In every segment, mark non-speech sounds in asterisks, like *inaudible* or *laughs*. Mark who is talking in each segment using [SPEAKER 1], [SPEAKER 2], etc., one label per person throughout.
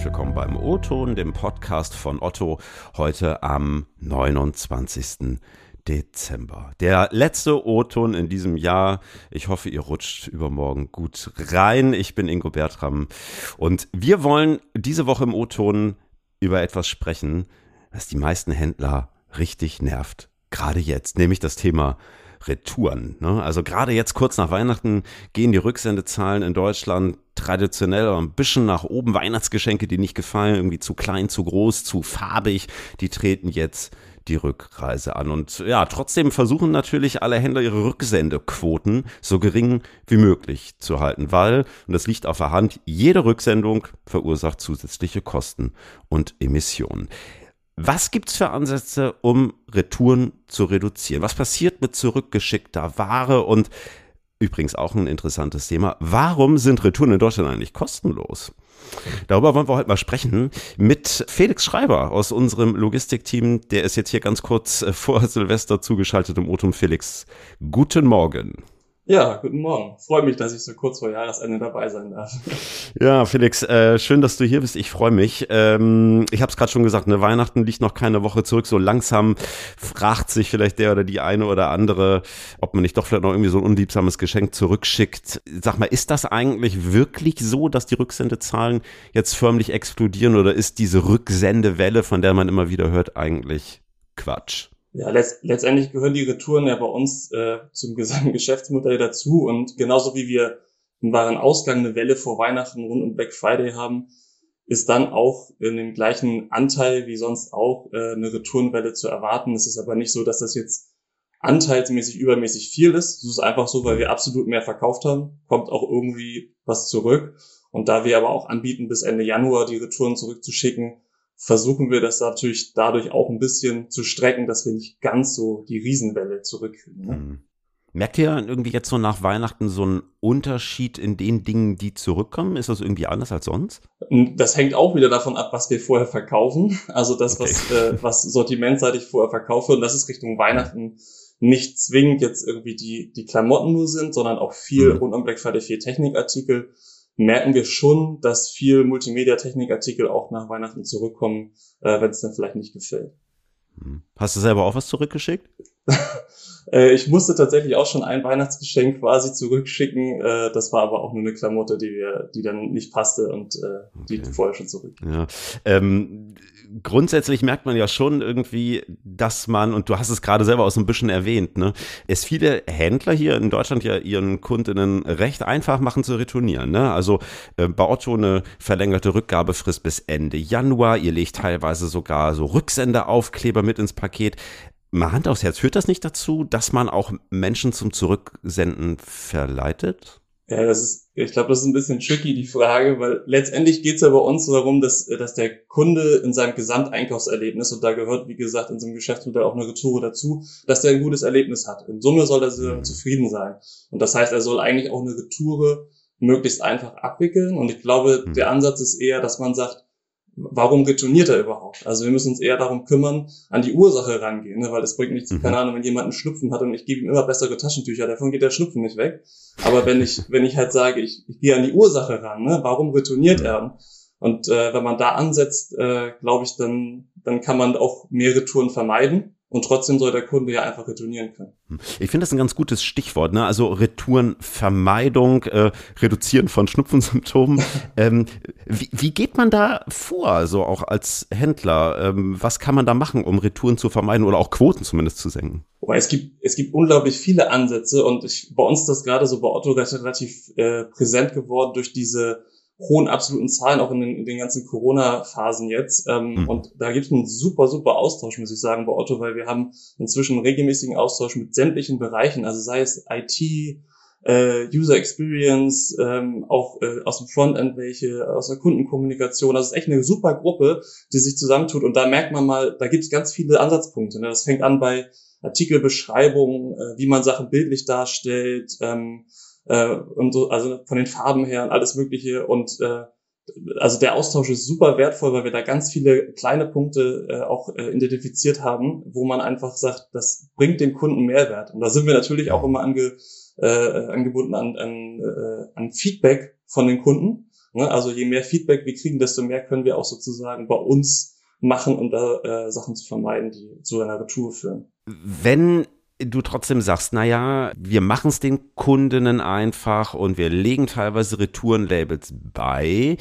[SPEAKER 1] herzlich willkommen beim O-Ton, dem Podcast von Otto, heute am 29. Dezember. Der letzte O-Ton in diesem Jahr. Ich hoffe, ihr rutscht übermorgen gut rein. Ich bin Ingo Bertram und wir wollen diese Woche im O-Ton über etwas sprechen, das die meisten Händler richtig nervt. Gerade jetzt, nämlich das Thema Retouren. Ne? Also gerade jetzt kurz nach Weihnachten gehen die Rücksendezahlen in Deutschland traditionell ein bisschen nach oben. Weihnachtsgeschenke, die nicht gefallen, irgendwie zu klein, zu groß, zu farbig, die treten jetzt die Rückreise an. Und ja, trotzdem versuchen natürlich alle Händler ihre Rücksendequoten so gering wie möglich zu halten, weil, und das liegt auf der Hand, jede Rücksendung verursacht zusätzliche Kosten und Emissionen. Was gibt's für Ansätze, um Retouren zu reduzieren? Was passiert mit zurückgeschickter Ware? Und übrigens auch ein interessantes Thema. Warum sind Retouren in Deutschland eigentlich kostenlos? Darüber wollen wir heute mal sprechen mit Felix Schreiber aus unserem Logistikteam. Der ist jetzt hier ganz kurz äh, vor Silvester zugeschaltet im Otum Felix. Guten Morgen.
[SPEAKER 2] Ja, guten Morgen. Freue mich, dass ich so kurz vor Jahresende dabei sein darf. *laughs*
[SPEAKER 1] Ja, Felix, äh, schön, dass du hier bist. Ich freue mich. Ähm, ich habe es gerade schon gesagt, ne, Weihnachten liegt noch keine Woche zurück. So langsam fragt sich vielleicht der oder die eine oder andere, ob man nicht doch vielleicht noch irgendwie so ein unliebsames Geschenk zurückschickt. Sag mal, ist das eigentlich wirklich so, dass die Rücksendezahlen jetzt förmlich explodieren oder ist diese Rücksendewelle, von der man immer wieder hört, eigentlich Quatsch?
[SPEAKER 2] Ja, letzt, letztendlich gehören die Retouren ja bei uns äh, zum gesamten *laughs* Geschäftsmodell dazu und genauso wie wir einen wahren Ausgang, eine Welle vor Weihnachten rund um Black Friday haben, ist dann auch in dem gleichen Anteil wie sonst auch äh, eine Retourenwelle zu erwarten. Es ist aber nicht so, dass das jetzt anteilsmäßig übermäßig viel ist. Es ist einfach so, weil wir absolut mehr verkauft haben, kommt auch irgendwie was zurück. Und da wir aber auch anbieten, bis Ende Januar die Retouren zurückzuschicken, versuchen wir das natürlich dadurch auch ein bisschen zu strecken, dass wir nicht ganz so die Riesenwelle zurückkriegen. Ne? Mhm.
[SPEAKER 1] Merkt ihr irgendwie jetzt so nach Weihnachten so einen Unterschied in den Dingen, die zurückkommen? Ist das irgendwie anders als sonst?
[SPEAKER 2] Das hängt auch wieder davon ab, was wir vorher verkaufen. *laughs* Also das, okay. was, äh, was sortimentseitig vorher verkaufe. Und das ist Richtung Weihnachten nicht zwingend jetzt irgendwie die, die Klamotten nur sind, sondern auch viel mhm. rund um Black Friday, viel Technikartikel merken wir schon, dass viel Multimedia-Technikartikel auch nach Weihnachten zurückkommen, äh, wenn es dann vielleicht nicht gefällt.
[SPEAKER 1] Hm. Hast du selber auch was zurückgeschickt? *laughs*
[SPEAKER 2] Äh, ich musste tatsächlich auch schon ein Weihnachtsgeschenk quasi zurückschicken. Äh, das war aber auch nur eine Klamotte, die wir, die dann nicht passte und äh, okay. die vorher schon zurück.
[SPEAKER 1] Ja. Ähm, grundsätzlich merkt man ja schon irgendwie, dass man, und du hast es gerade selber auch so ein bisschen erwähnt, ne, es viele Händler hier in Deutschland ja ihren Kundinnen recht einfach machen zu retournieren. Ne? Also äh, bei Otto eine verlängerte Rückgabefrist bis Ende Januar. Ihr legt teilweise sogar so Rücksendeaufkleber mit ins Paket mal Hand aufs Herz, führt das nicht dazu, dass man auch Menschen zum Zurücksenden verleitet?
[SPEAKER 2] Ja, das ist, ich glaube, das ist ein bisschen tricky, die Frage, weil letztendlich geht es ja bei uns darum, dass, dass der Kunde in seinem Gesamteinkaufserlebnis, und da gehört, wie gesagt, in so einem Geschäftsmodell auch eine Retour dazu, dass der ein gutes Erlebnis hat. In Summe soll er mhm. zufrieden sein. Und das heißt, er soll eigentlich auch eine Retour möglichst einfach abwickeln. Und ich glaube, mhm. der Ansatz ist eher, dass man sagt, warum retourniert er überhaupt? Also wir müssen uns eher darum kümmern, an die Ursache rangehen, ne? weil es bringt nichts, mhm. keine Ahnung, wenn jemand einen Schnupfen hat und ich gebe ihm immer bessere Taschentücher, davon geht der Schnupfen nicht weg. Aber wenn ich, wenn ich halt sage, ich, ich gehe an die Ursache ran, ne? warum retourniert mhm. er? Und äh, wenn man da ansetzt, äh, glaube ich, dann, dann kann man auch mehr Retouren vermeiden. Und trotzdem soll der Kunde ja einfach retournieren können.
[SPEAKER 1] Ich finde das ein ganz gutes Stichwort, ne? Also Retourenvermeidung, äh, Reduzieren von Schnupfensymptomen. *laughs* ähm, wie, wie, geht man da vor, so also auch als Händler? Ähm, was kann man da machen, um Retouren zu vermeiden oder auch Quoten zumindest zu senken?
[SPEAKER 2] Oh, es gibt, es gibt unglaublich viele Ansätze und ich, bei uns ist das gerade so bei Otto relativ äh, präsent geworden durch diese hohen absoluten Zahlen, auch in den, in den ganzen Corona-Phasen jetzt. Ähm, mhm. Und da gibt es einen super, super Austausch, muss ich sagen, bei Otto, weil wir haben inzwischen einen regelmäßigen Austausch mit sämtlichen Bereichen, also sei es IT, äh, User Experience, ähm, auch äh, aus dem Frontend welche, aus der Kundenkommunikation. Das ist echt eine super Gruppe, die sich zusammentut. Und da merkt man mal, da gibt es ganz viele Ansatzpunkte. Ne? Das fängt an bei Artikelbeschreibungen, äh, wie man Sachen bildlich darstellt, ähm, äh, und so, also von den Farben her und alles Mögliche. Und äh, also der Austausch ist super wertvoll, weil wir da ganz viele kleine Punkte äh, auch äh, identifiziert haben, wo man einfach sagt, das bringt dem Kunden Mehrwert. Und da sind wir natürlich auch immer ange, äh, angebunden an, an, äh, an Feedback von den Kunden. Ne? Also je mehr Feedback wir kriegen, desto mehr können wir auch sozusagen bei uns machen, um da äh, Sachen zu vermeiden, die zu einer Retour führen.
[SPEAKER 1] Wenn du trotzdem sagst, naja, wir machen es den Kundinnen einfach und wir legen teilweise Retourenlabels bei,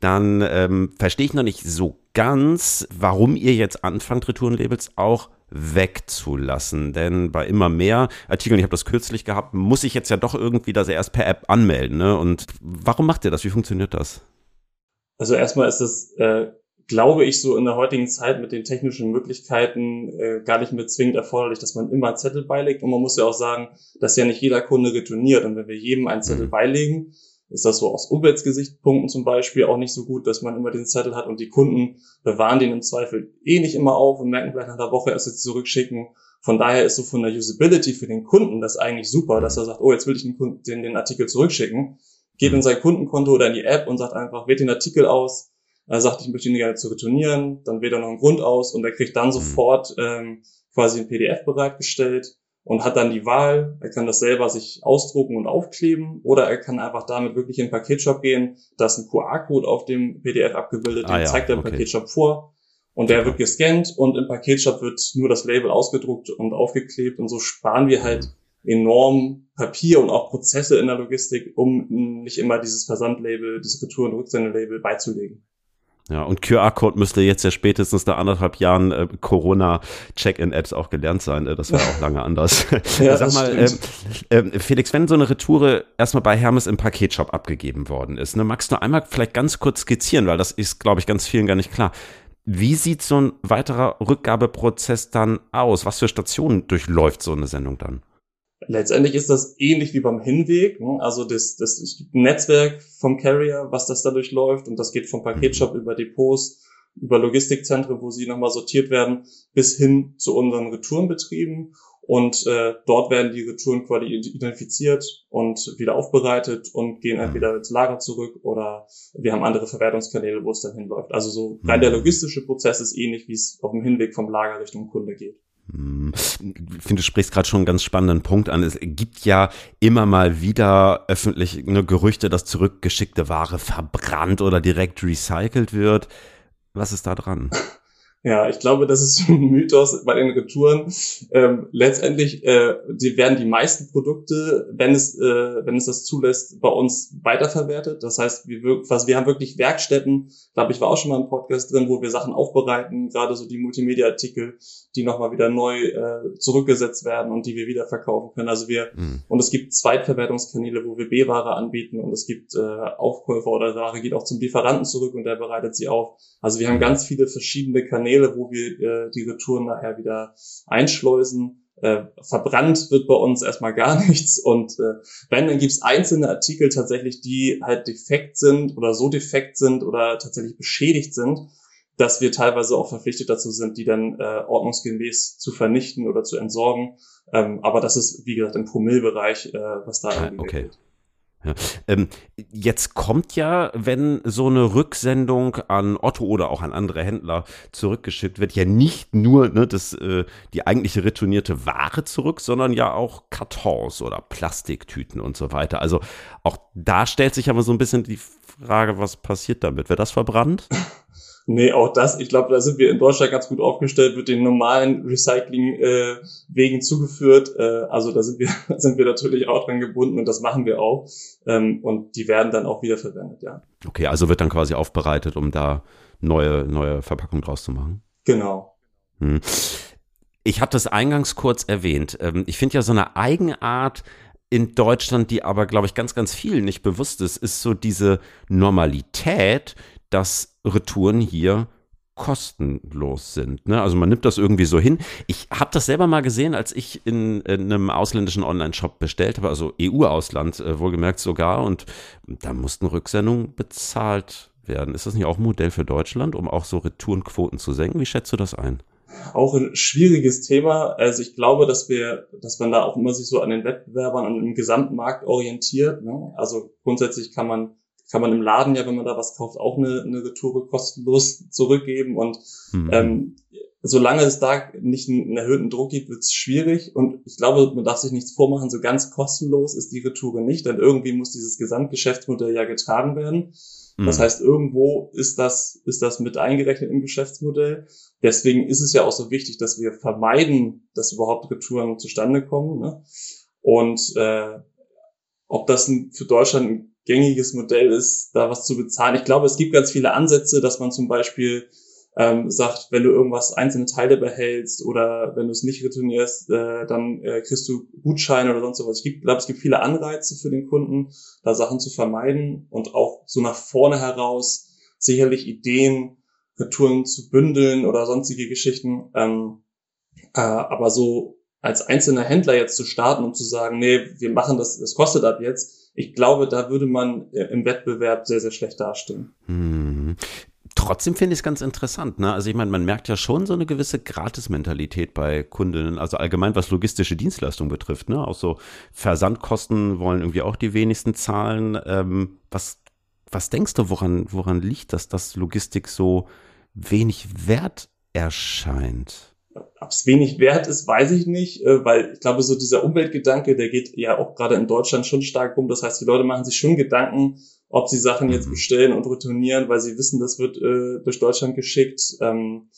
[SPEAKER 1] dann ähm, verstehe ich noch nicht so ganz, warum ihr jetzt anfangt, Retourenlabels auch wegzulassen. Denn bei immer mehr Artikeln, ich habe das kürzlich gehabt, muss ich jetzt ja doch irgendwie das erst per App anmelden. Ne? Und warum macht ihr das? Wie funktioniert das?
[SPEAKER 2] Also erstmal ist es äh, glaube ich, so in der heutigen Zeit mit den technischen Möglichkeiten äh, gar nicht mehr zwingend erforderlich, dass man immer einen Zettel beilegt. Und man muss ja auch sagen, dass ja nicht jeder Kunde retourniert. Und wenn wir jedem einen Zettel mhm. beilegen, ist das so aus Umweltgesichtspunkten zum Beispiel auch nicht so gut, dass man immer den Zettel hat und die Kunden bewahren den im Zweifel eh nicht immer auf und merken vielleicht nach der Woche erst jetzt zurückschicken. Von daher ist so von der Usability für den Kunden das eigentlich super, dass er sagt, oh, jetzt will ich den, Kunden, den, den Artikel zurückschicken, geht in sein Kundenkonto oder in die App und sagt einfach, wählt den Artikel aus, er sagt, ich möchte ihn gerne zu retournieren, dann wählt er noch einen Grund aus und er kriegt dann mhm. sofort ähm, quasi ein PDF bereitgestellt und hat dann die Wahl, er kann das selber sich ausdrucken und aufkleben oder er kann einfach damit wirklich in den Paketshop gehen, da ist ein QR-Code auf dem PDF abgebildet, ah, den ja, zeigt er im okay. Paketshop vor und der wird gescannt und im Paketshop wird nur das Label ausgedruckt und aufgeklebt und so sparen wir halt mhm. enorm Papier und auch Prozesse in der Logistik, um nicht immer dieses Versandlabel, dieses Retour- und Rücksendelabel beizulegen.
[SPEAKER 1] Ja, und QR-Code müsste jetzt ja spätestens nach anderthalb Jahren äh, Corona-Check-in-Apps auch gelernt sein. Äh, das war auch lange anders. *laughs* ja, Sag mal, äh, äh, Felix, wenn so eine Retoure erstmal bei Hermes im Paketshop abgegeben worden ist, ne, magst du einmal vielleicht ganz kurz skizzieren, weil das ist, glaube ich, ganz vielen gar nicht klar. Wie sieht so ein weiterer Rückgabeprozess dann aus? Was für Stationen durchläuft so eine Sendung dann?
[SPEAKER 2] Letztendlich ist das ähnlich wie beim Hinweg. Ne? Also das, das, es gibt ein Netzwerk vom Carrier, was das dadurch läuft und das geht vom Paketshop über Depots, über Logistikzentren, wo sie nochmal sortiert werden, bis hin zu unseren Retourenbetrieben. Und äh, dort werden die Retouren quasi identifiziert und wieder aufbereitet und gehen entweder ins Lager zurück oder wir haben andere Verwertungskanäle, wo es dann hinläuft. Also so rein der logistische Prozess ist ähnlich, wie es auf dem Hinweg vom Lager Richtung Kunde geht.
[SPEAKER 1] Hm. Ich finde, du sprichst gerade schon einen ganz spannenden Punkt an. Es gibt ja immer mal wieder öffentlich ne, Gerüchte, dass zurückgeschickte Ware verbrannt oder direkt recycelt wird. Was ist da dran?
[SPEAKER 2] Ja, ich glaube, das ist *laughs* ein Mythos bei den Retouren. Ähm, letztendlich äh, die werden die meisten Produkte, wenn es, äh, wenn es das zulässt, bei uns weiterverwertet. Das heißt, wir, was, wir haben wirklich Werkstätten, glaube ich, war auch schon mal ein Podcast drin, wo wir Sachen aufbereiten, gerade so die Multimedia-Artikel, die nochmal wieder neu äh, zurückgesetzt werden und die wir wieder verkaufen können. Also wir, mhm. und es gibt Zweitverwertungskanäle, wo wir B-Ware anbieten und es gibt äh, Aufkäufer oder Ware geht auch zum Lieferanten zurück und der bereitet sie auf. Also wir haben ganz viele verschiedene Kanäle, wo wir äh, die Retouren nachher wieder einschleusen. Äh, verbrannt wird bei uns erstmal gar *laughs* nichts und äh, wenn, dann gibt es einzelne Artikel tatsächlich, die halt defekt sind oder so defekt sind oder tatsächlich beschädigt sind, dass wir teilweise auch verpflichtet dazu sind, die dann äh, ordnungsgemäß zu vernichten oder zu entsorgen. Ähm, aber das ist, wie gesagt, im Promillbereich, äh, was da
[SPEAKER 1] okay. Geht. Ja. Ähm, jetzt kommt ja, wenn so eine Rücksendung an Otto oder auch an andere Händler zurückgeschickt wird, ja nicht nur ne, das, äh, die eigentliche retournierte Ware zurück, sondern ja auch Kartons oder Plastiktüten und so weiter. Also auch da stellt sich aber so ein bisschen die Frage, was passiert damit? Wird das verbrannt? *laughs*
[SPEAKER 2] Nee, auch das, ich glaube, da sind wir in Deutschland ganz gut aufgestellt, wird den normalen Recycling-Wegen äh, zugeführt. Äh, also da sind wir, *laughs* sind wir natürlich auch dran gebunden und das machen wir auch. Ähm, und die werden dann auch wiederverwendet, ja.
[SPEAKER 1] Okay, also wird dann quasi aufbereitet, um da neue, neue Verpackungen draus zu machen.
[SPEAKER 2] Genau. Hm.
[SPEAKER 1] Ich hatte es eingangs kurz erwähnt. Ähm, ich finde ja so eine Eigenart, in Deutschland, die aber, glaube ich, ganz, ganz vielen nicht bewusst ist, ist so diese Normalität, dass Retouren hier kostenlos sind. Ne? Also man nimmt das irgendwie so hin. Ich habe das selber mal gesehen, als ich in, in einem ausländischen Online-Shop bestellt habe, also EU-Ausland äh, wohlgemerkt sogar, und da mussten Rücksendungen bezahlt werden. Ist das nicht auch ein Modell für Deutschland, um auch so Retourenquoten zu senken? Wie schätzt du das ein?
[SPEAKER 2] Auch ein schwieriges Thema. Also ich glaube, dass wir, dass man da auch immer sich so an den Wettbewerbern, an dem Gesamtmarkt orientiert. Ne? Also grundsätzlich kann man kann man im Laden ja, wenn man da was kauft, auch eine, eine Retoure kostenlos zurückgeben. Und mhm. ähm, solange es da nicht einen, erhöhten Druck gibt, wird es schwierig. Und ich glaube, man darf sich nichts vormachen, so ganz kostenlos ist die Retoure nicht, denn irgendwie muss dieses Gesamtgeschäftsmodell ja getragen werden. Das mhm. heißt, irgendwo ist das, ist das mit eingerechnet im Geschäftsmodell. Deswegen ist es ja auch so wichtig, dass wir vermeiden, dass überhaupt Retouren zustande kommen. Ne? Und äh, ob das für Deutschland ein gängiges Modell ist, da was zu bezahlen. Ich glaube, es gibt ganz viele Ansätze, dass man zum Beispiel ähm, sagt, wenn du irgendwas einzelne Teile behältst oder wenn du es nicht retournierst, äh, dann äh, kriegst du Gutscheine oder sonst was. Ich glaube, es gibt viele Anreize für den Kunden, da Sachen zu vermeiden und auch so nach vorne heraus sicherlich Ideen, Retouren zu bündeln oder sonstige Geschichten. Ähm, äh, aber so als einzelner Händler jetzt zu starten und zu sagen, nee, wir machen das, das kostet ab jetzt, ich glaube, da würde man äh, im Wettbewerb sehr, sehr schlecht dastehen.
[SPEAKER 1] Hm. Trotzdem finde ich es ganz interessant. Ne? Also ich meine, man merkt ja schon so eine gewisse Gratis-Mentalität bei Kundinnen, also allgemein was logistische Dienstleistungen betrifft. Ne? Auch so Versandkosten wollen irgendwie auch die wenigsten zahlen. Ähm, was, was denkst du, woran, woran liegt das, dass Logistik so wenig wert erscheint?
[SPEAKER 2] Ob es wenig wert ist, weiß ich nicht, äh, weil ich glaube, so dieser Umweltgedanke, der geht ja auch gerade in Deutschland schon stark rum. Das heißt, die Leute machen sich schon Gedanken, ob sie Sachen jetzt mhm. bestellen und retournieren, weil sie wissen, das wird äh, durch Deutschland geschickt. Ähm,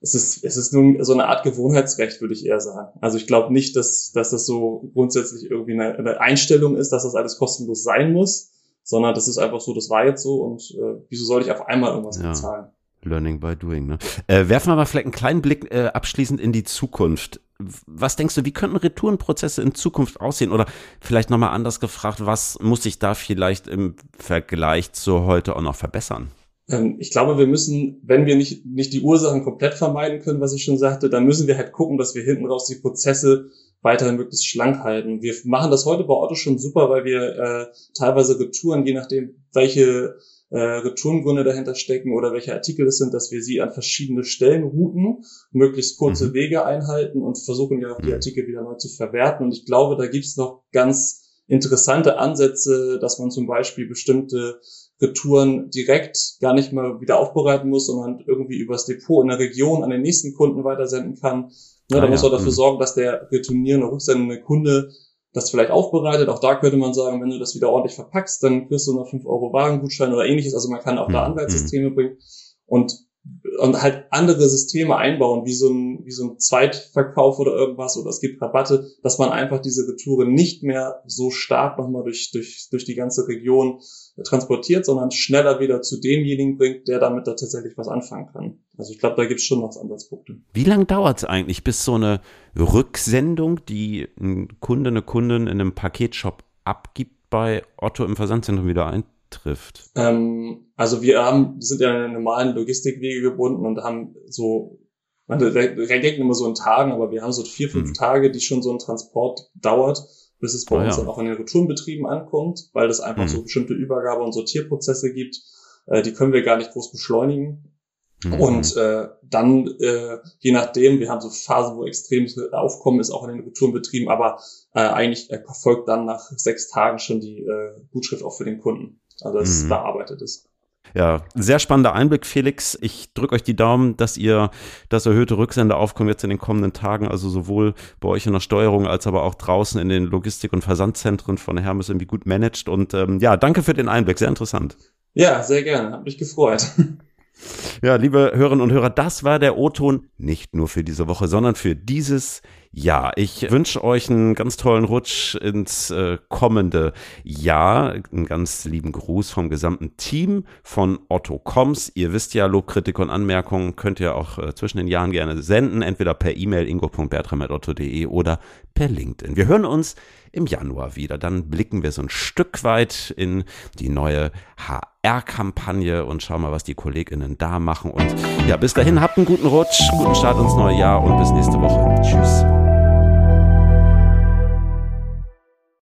[SPEAKER 2] es ist, es ist nun so eine Art Gewohnheitsrecht, würde ich eher sagen. Also ich glaube nicht, dass, dass das so grundsätzlich irgendwie eine, eine Einstellung ist, dass das alles kostenlos sein muss, sondern das ist einfach so, das war jetzt so und äh, wieso soll ich auf einmal irgendwas ja. bezahlen?
[SPEAKER 1] Learning by doing. Ne? Äh, werfen wir mal vielleicht einen kleinen Blick äh, abschließend in die Zukunft. Was denkst du, wie könnten Retourenprozesse in Zukunft aussehen? Oder vielleicht nochmal anders gefragt, was muss sich da vielleicht im Vergleich zu heute auch noch verbessern?
[SPEAKER 2] Ähm, ich glaube, wir müssen, wenn wir nicht, nicht die Ursachen komplett vermeiden können, was ich schon sagte, dann müssen wir halt gucken, dass wir hinten raus die Prozesse weiterhin möglichst schlank halten. Wir machen das heute bei Otto schon super, weil wir äh, teilweise Retouren, je nachdem, welche äh, Retourengründe dahinter stecken oder welche Artikel es sind, dass wir sie an verschiedene Stellen routen, möglichst kurze mhm. Wege einhalten und versuchen ja auch die mhm. Artikel wieder neu zu verwerten. Und ich glaube, da gibt es noch ganz interessante Ansätze, dass man zum Beispiel bestimmte Retouren direkt gar nicht mal wieder aufbereiten muss, sondern irgendwie übers Depot in der Region an den nächsten Kunden weitersenden kann. Ja, da ah, muss man ja. dafür mhm. sorgen, dass der retournierende, rücksendende Kunde das vielleicht aufbereitet. Auch da könnte man sagen, wenn du das wieder ordentlich verpackst, dann kriegst du noch 5 Euro Warengutschein oder ähnliches. Also man kann auch da mhm. Anreizsysteme bringen und, und halt andere Systeme einbauen, wie so ein, wie so ein Zweitverkauf oder irgendwas oder es gibt Rabatte, dass man einfach diese Retouren nicht mehr so stark nochmal durch, durch, durch die ganze Region transportiert, sondern schneller wieder zu demjenigen bringt, der damit da tatsächlich was anfangen kann. Also ich glaube, da gibt es schon noch Ansatzpunkte.
[SPEAKER 1] Wie lange dauert es eigentlich, bis so eine Rücksendung, die ein Kunde, eine Kundin in einem Paketshop abgibt, bei Otto im Versandzentrum wieder eintrifft?
[SPEAKER 2] Ähm, also wir haben, sind ja in normalen Logistikwege gebunden und haben so man rechnet immer so in Tagen, aber wir haben so vier, fünf hm. Tage, die schon so ein Transport dauert bis es bei ah, uns ja. dann auch in den Retourenbetrieben ankommt, weil es einfach mhm. so bestimmte Übergabe- und Sortierprozesse gibt. Äh, die können wir gar nicht groß beschleunigen. Mhm. Und äh, dann, äh, je nachdem, wir haben so Phasen, wo extremes Aufkommen ist, auch in den Retourenbetrieben, aber äh, eigentlich erfolgt dann nach sechs Tagen schon die äh, Gutschrift auch für den Kunden. Also es mhm. bearbeitet ist.
[SPEAKER 1] Ja, sehr spannender Einblick, Felix. Ich drücke euch die Daumen, dass ihr das erhöhte Rücksendeaufkommen jetzt in den kommenden Tagen, also sowohl bei euch in der Steuerung als aber auch draußen in den Logistik- und Versandzentren von Hermes irgendwie gut managt. Und ähm, ja, danke für den Einblick, sehr interessant.
[SPEAKER 2] Ja, sehr gerne, hat mich gefreut. *laughs*
[SPEAKER 1] Ja, liebe Hörerinnen und Hörer, das war der O-Ton nicht nur für diese Woche, sondern für dieses Jahr. Ich wünsche euch einen ganz tollen Rutsch ins äh, kommende Jahr. Einen ganz lieben Gruß vom gesamten Team von Otto Koms. Ihr wisst ja, Lobkritik und Anmerkungen könnt ihr auch äh, zwischen den Jahren gerne senden, entweder per E-Mail ingo.bertram.otto.de oder per LinkedIn. Wir hören uns im Januar wieder. Dann blicken wir so ein Stück weit in die neue HR-Kampagne und schauen mal, was die KollegInnen da machen. Und ja, bis dahin habt einen guten Rutsch, guten Start ins neue Jahr und bis nächste Woche. Tschüss.